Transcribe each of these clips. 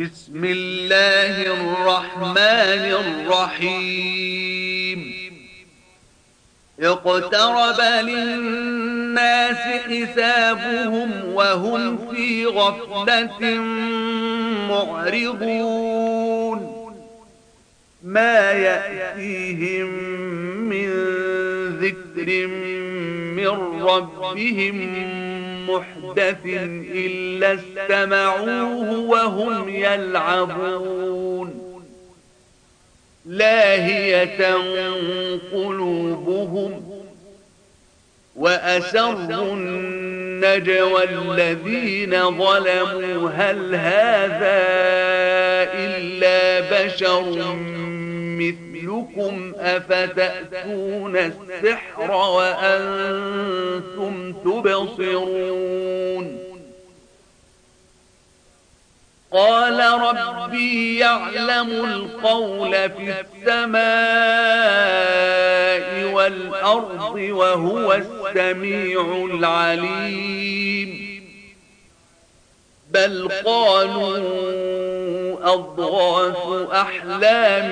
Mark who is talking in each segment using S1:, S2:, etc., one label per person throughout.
S1: بسم الله الرحمن الرحيم. اقترب للناس حسابهم وهم في غفلة معرضون. ما يأتيهم من ذكر من ربهم محدث إلا استمعوه وهم يلعبون. لاهية قلوبهم وأسروا النجوى الذين ظلموا هل هذا إلا بشر مثلكم؟ أفتأتون السحر وأنتم تبصرون. قال ربي يعلم القول في السماء والأرض وهو السميع العليم. بل قالوا أضغاث أحلام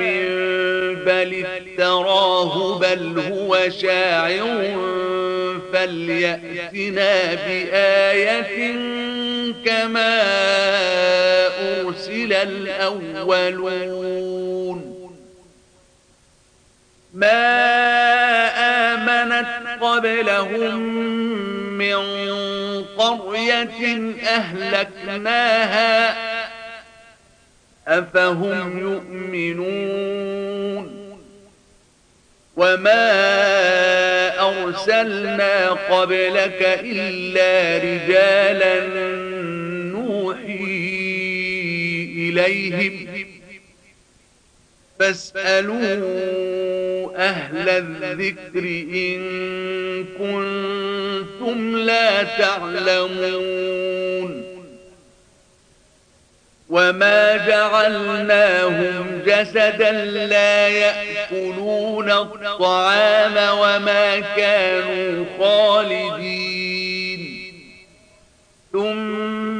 S1: بل افتراه بل هو شاعر. فليأتنا بآية كما أرسل الأولون. ما قبلهم من قرية أهلكناها. أفهم يؤمنون؟ وما أرسلنا قبلك إلا رجالا نوحي إليهم. فاسألوا أهل الذكر إن كنتم لا تعلمون وما جعلناهم جسدا لا يأكلون الطعام وما كانوا خالدين. ثم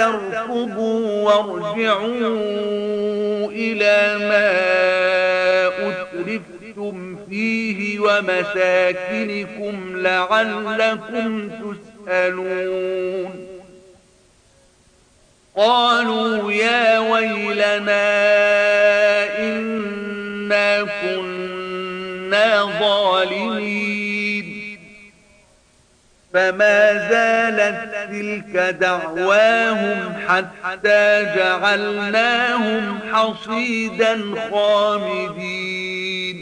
S1: تركضوا وارجعوا إلى ما أترفتم فيه ومساكنكم لعلكم تسألون. قالوا يا ويلنا إنا كنا ظالمين. فما زالت تلك دعواهم حتى جعلناهم حصيدا خامدين.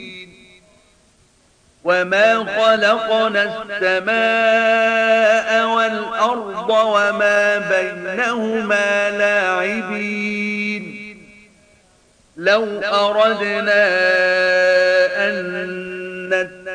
S1: وما خلقنا السماء والأرض وما بينهما لاعبين. لو أردنا أن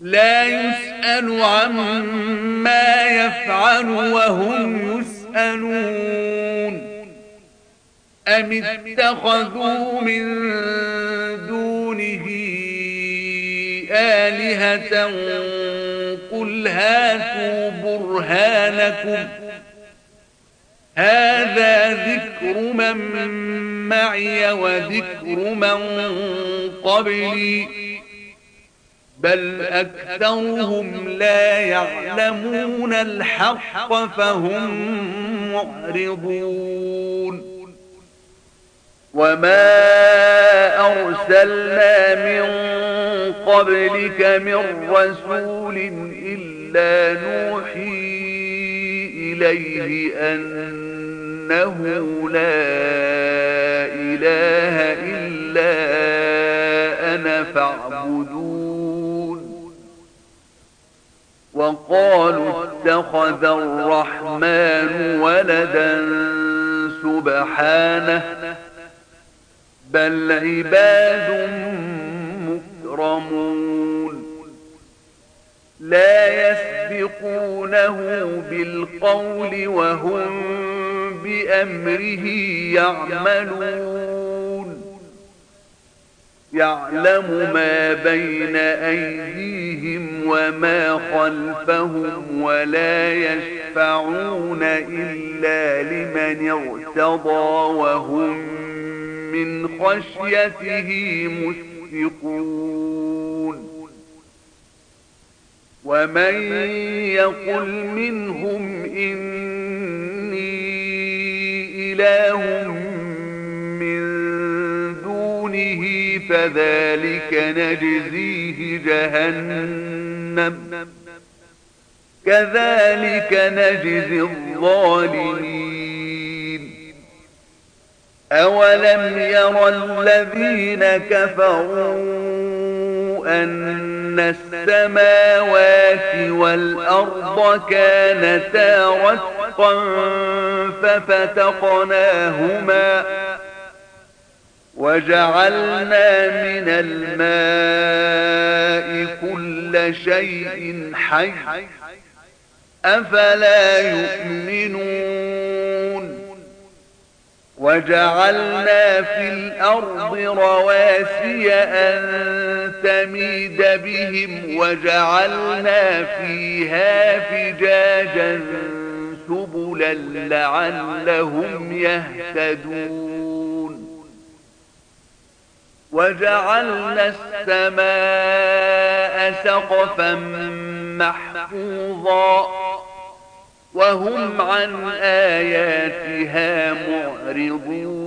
S1: لا يسأل عما يفعل وهم يسألون. أم اتخذوا من دونه آلهة قل هاتوا برهانكم. هذا ذكر من معي وذكر من قبلي. بل أكثرهم لا يعلمون الحق فهم معرضون. وما أرسلنا من قبلك من رسول إلا نوحي إليه أنه لا إله إلا أنا فاعبدون. وقالوا اتخذ الرحمن ولدا سبحانه بل عباد مكرمون. لا يسبقونه بالقول وهم بأمره يعملون. يعلم ما بين أيديهم وما خلفهم ولا يشفعون إلا لمن ارتضى وهم من خشيته مشفقون. ومن يقل منهم إني إله فذلك نجزيه جهنم. كذلك نجزي الظالمين. أولم يرى الذين كفروا أن السماوات والأرض كانتا رتقا ففتقناهما وجعلنا من الماء كل شيء حي. أفلا يؤمنون؟ وجعلنا في الأرض رواسي أن تميد بهم وجعلنا فيها فجاجا سبلا لعلهم يهتدون. وجعلنا السماء سقفا محفوظا وهم عن آياتها معرضون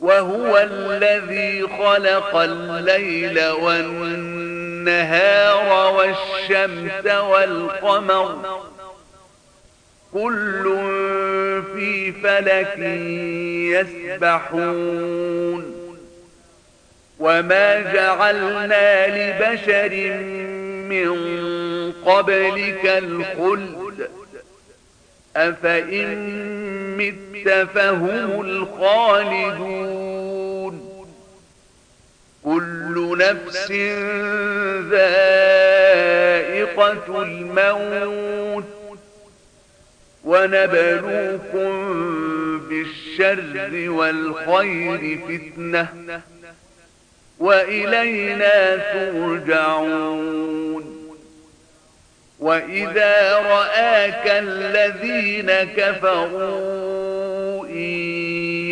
S1: وهو الذي خلق الليل والنهار والشمس والقمر كل في فلك يسبحون. وما جعلنا لبشر من قبلك الخلد. أفإن مت فهم الخالدون. كل نفس ذائقة الموت. ونبلوكم بالشر والخير فتنة وإلينا ترجعون وإذا رآك الذين كفروا إن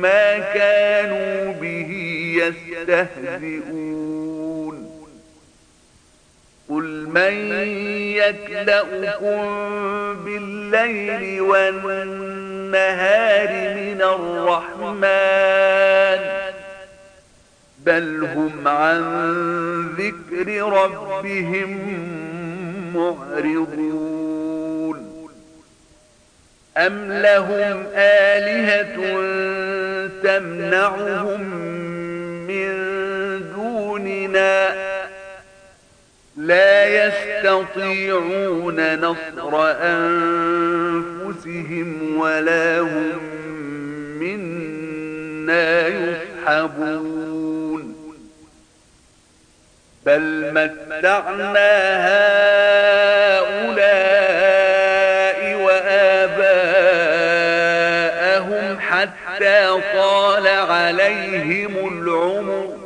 S1: ما كانوا به يستهزئون. قل من يكلأكم بالليل والنهار من الرحمن بل هم عن ذكر ربهم معرضون. أم لهم آلهة تمنعهم من دوننا لا يستطيعون نصر أنفسهم ولا هم منا يسحبون بل متعنا هؤلاء عليهم العمر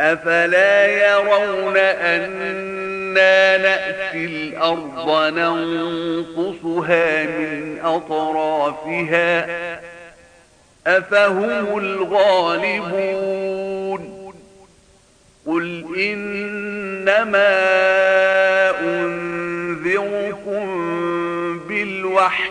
S1: أفلا يرون أنا نأتي الأرض ننقصها من أطرافها أفهم الغالبون قل إنما أنذركم بالوحي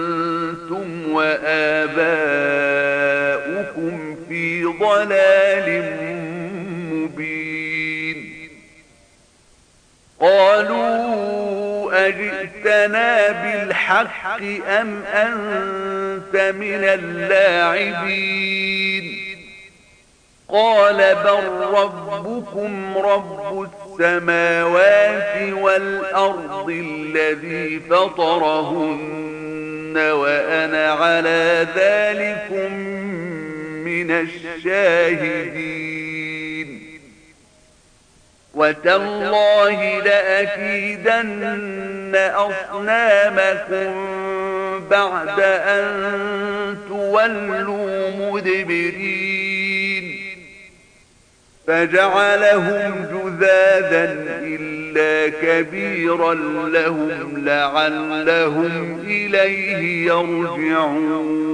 S1: وآباؤكم في ضلال مبين. قالوا أجئتنا بالحق أم أنت من اللاعبين؟ قال بل ربكم رب السماوات والأرض الذي فطرهن. وأنا على ذلك من الشاهدين. وتالله لأكيدن أصنامكم بعد أن تولوا مدبرين. فجعلهم جذاذا إلا كبيرا لهم لعلهم إليه يرجعون.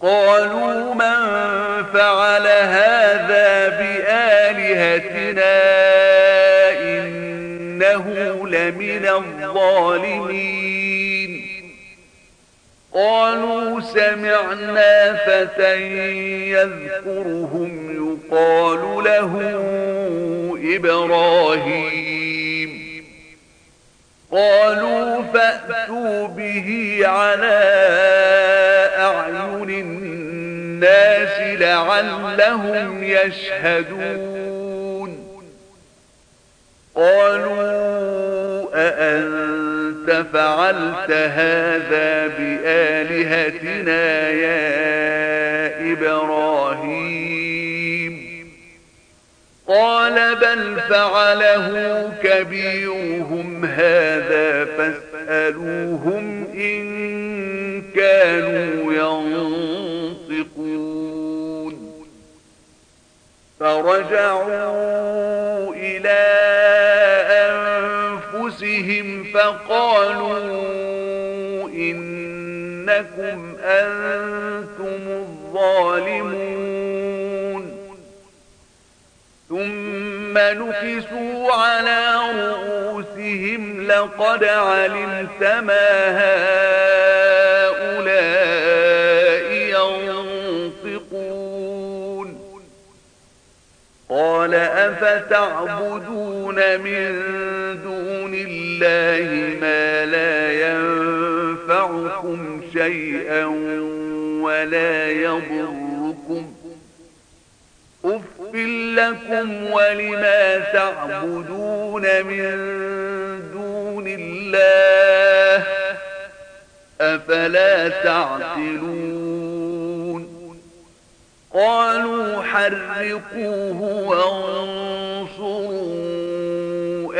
S1: قالوا من فعل هذا بآلهتنا إنه لمن الظالمين؟ قالوا سمعنا فتى يذكرهم يقال له إبراهيم. قالوا فأتوا به على أعين الناس لعلهم يشهدون. قالوا أأنت فعلت هذا بآلهتنا يا إبراهيم. قال بل فعله كبيرهم هذا فاسألوهم إن كانوا ينطقون. فرجعوا فقالوا إنكم أنتم الظالمون. ثم نكسوا على رؤوسهم لقد علمت ما هؤلاء ينطقون. قال أفتعبدون من دون الله ما لا ينفعكم شيئا ولا يضركم. أف لكم ولما تعبدون من دون الله أفلا تعقلون. قالوا حرقوه وانصروا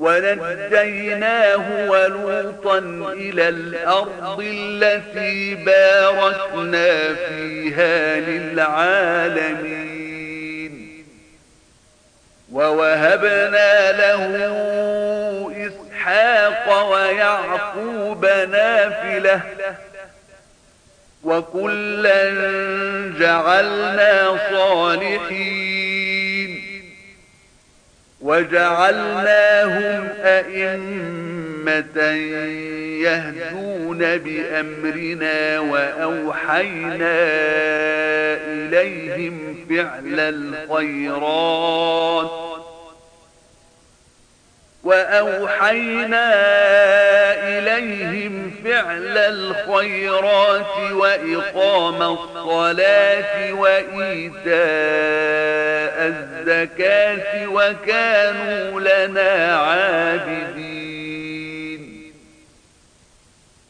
S1: ونجيناه ولوطا إلى الأرض التي باركنا فيها للعالمين. ووهبنا له إسحاق ويعقوب نافلة وكلا جعلنا صالحين. وجعلناهم أئمة يهدون بأمرنا وأوحينا إليهم فعل الخيرات وأوحينا إليهم فعل الخيرات وإقام الصلاة وإيتاء الزكاة وكانوا لنا عابدين.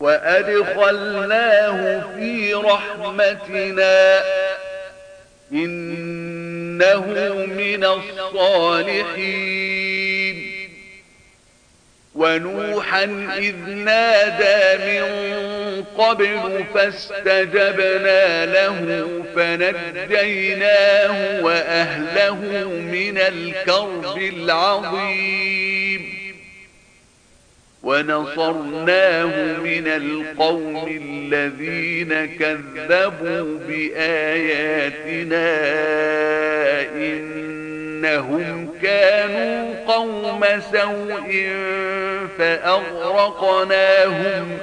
S1: وأدخلناه في رحمتنا. إنه من الصالحين. ونوحا إذ نادى من قبل فاستجبنا له فنجيناه وأهله من الكرب العظيم. ونصرناه من القوم الذين كذبوا بآياتنا إنهم كانوا قوم سوء فأغرقناهم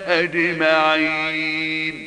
S1: أجمعين.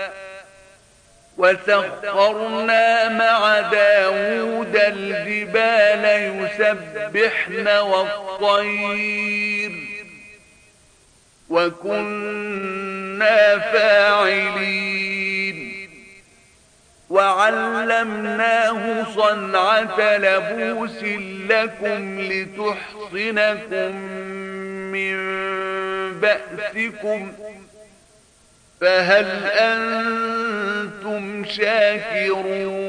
S1: وسخرنا مع داود الجبال يسبحن والطير. وكنا فاعلين. وعلمناه صنعة لبوس لكم لتحصنكم من بأسكم. فهل أنتم شاكرون؟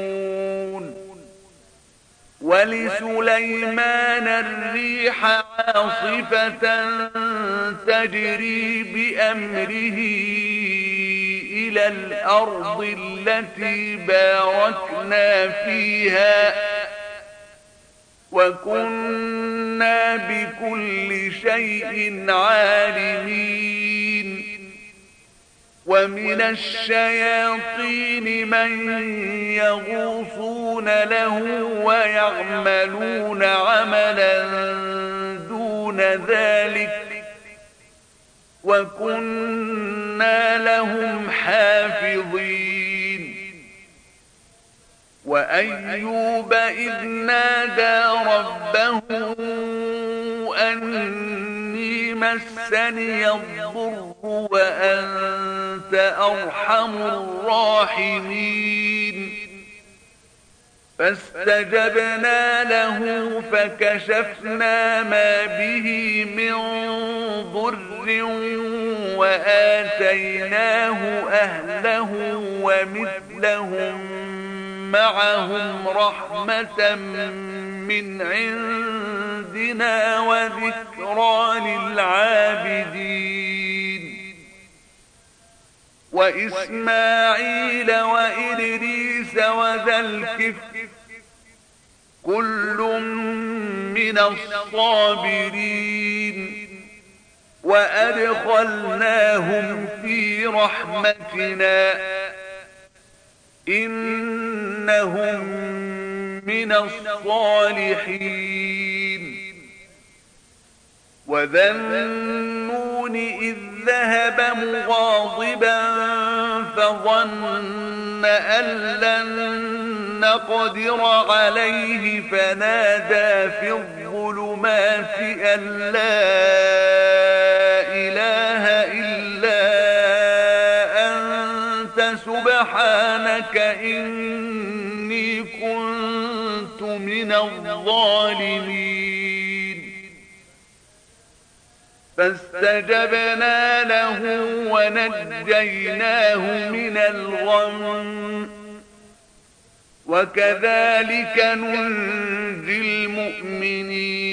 S1: ولسليمان الريح عاصفة تجري بأمره إلى الأرض التي باركنا فيها وكنا بكل شيء عالمين. ومن الشياطين من يغوصون له ويعملون عملا دون ذلك وكنا لهم حافظين. وأيوب إذ نادى ربه أني مسني الضر وأنت أرحم الراحمين. فاستجبنا له فكشفنا ما به من ضر وآتيناه أهله ومثلهم معهم رحمة من عندنا وذكرى للعابدين. وإسماعيل وإدريس وذا الكفر كل من الصابرين. وأدخلناهم في رحمتنا. إنهم من الصالحين. وذنون إذ ذهب مغاضبا فظن أن لن نقدر عليه. فنادى في الظلمات أن لا الظالمين. فاستجبنا له ونجيناه من الغم. وكذلك ننجي المؤمنين.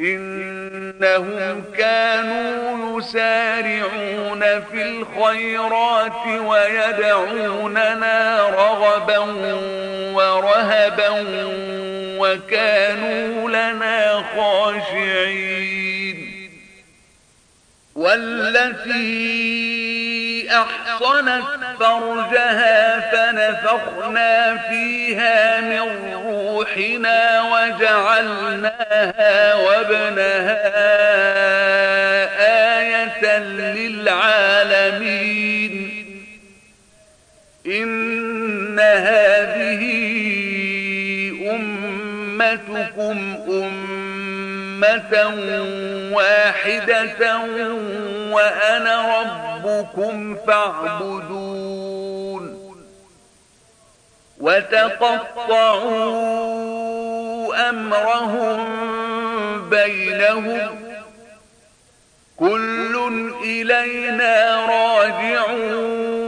S1: إنهم كانوا يسارعون في الخيرات ويدعوننا رغبا ورهبا وكانوا لنا خاشعين. والتي أحصنت فرجها فنفخنا فيها من روحنا وجعلناها وابنها آية للعالمين. إن هذه أمتكم واحدة وأنا ربكم فاعبدون وتقطعوا أمرهم بينهم كل إلينا راجعون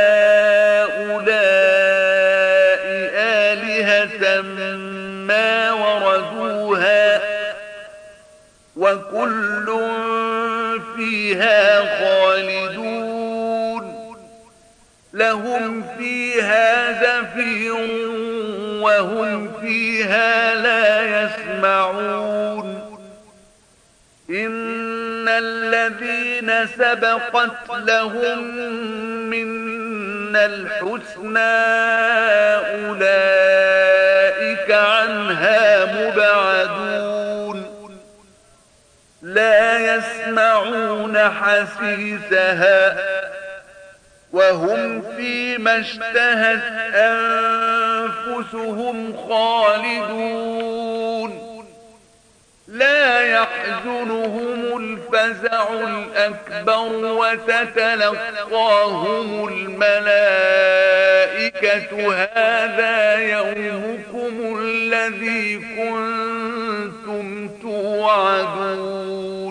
S1: فيها لا يسمعون. إن الذين سبقت لهم من الحسنى أولئك عنها مبعدون. لا يسمعون حسيسها وهم فيما اشتهت أنفسهم خالدون. لا يحزنهم الفزع الأكبر وتتلقاهم الملائكة. هذا يومكم الذي كنتم توعدون.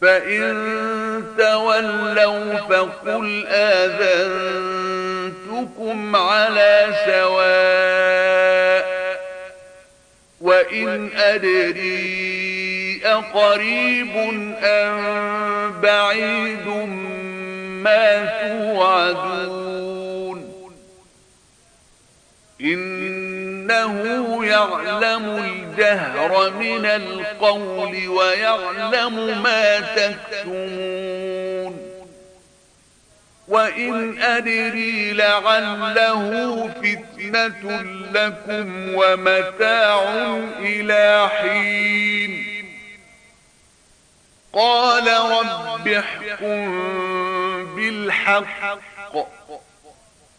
S1: فإن تولوا فقل آذنتكم على سواء وإن أدري أقريب أم بعيد ما توعدون إنه يعلم الجهر من القول ويعلم ما تكتمون. وإن أدري لعله فتنة لكم ومتاع إلى حين. قال رب احكم بالحق.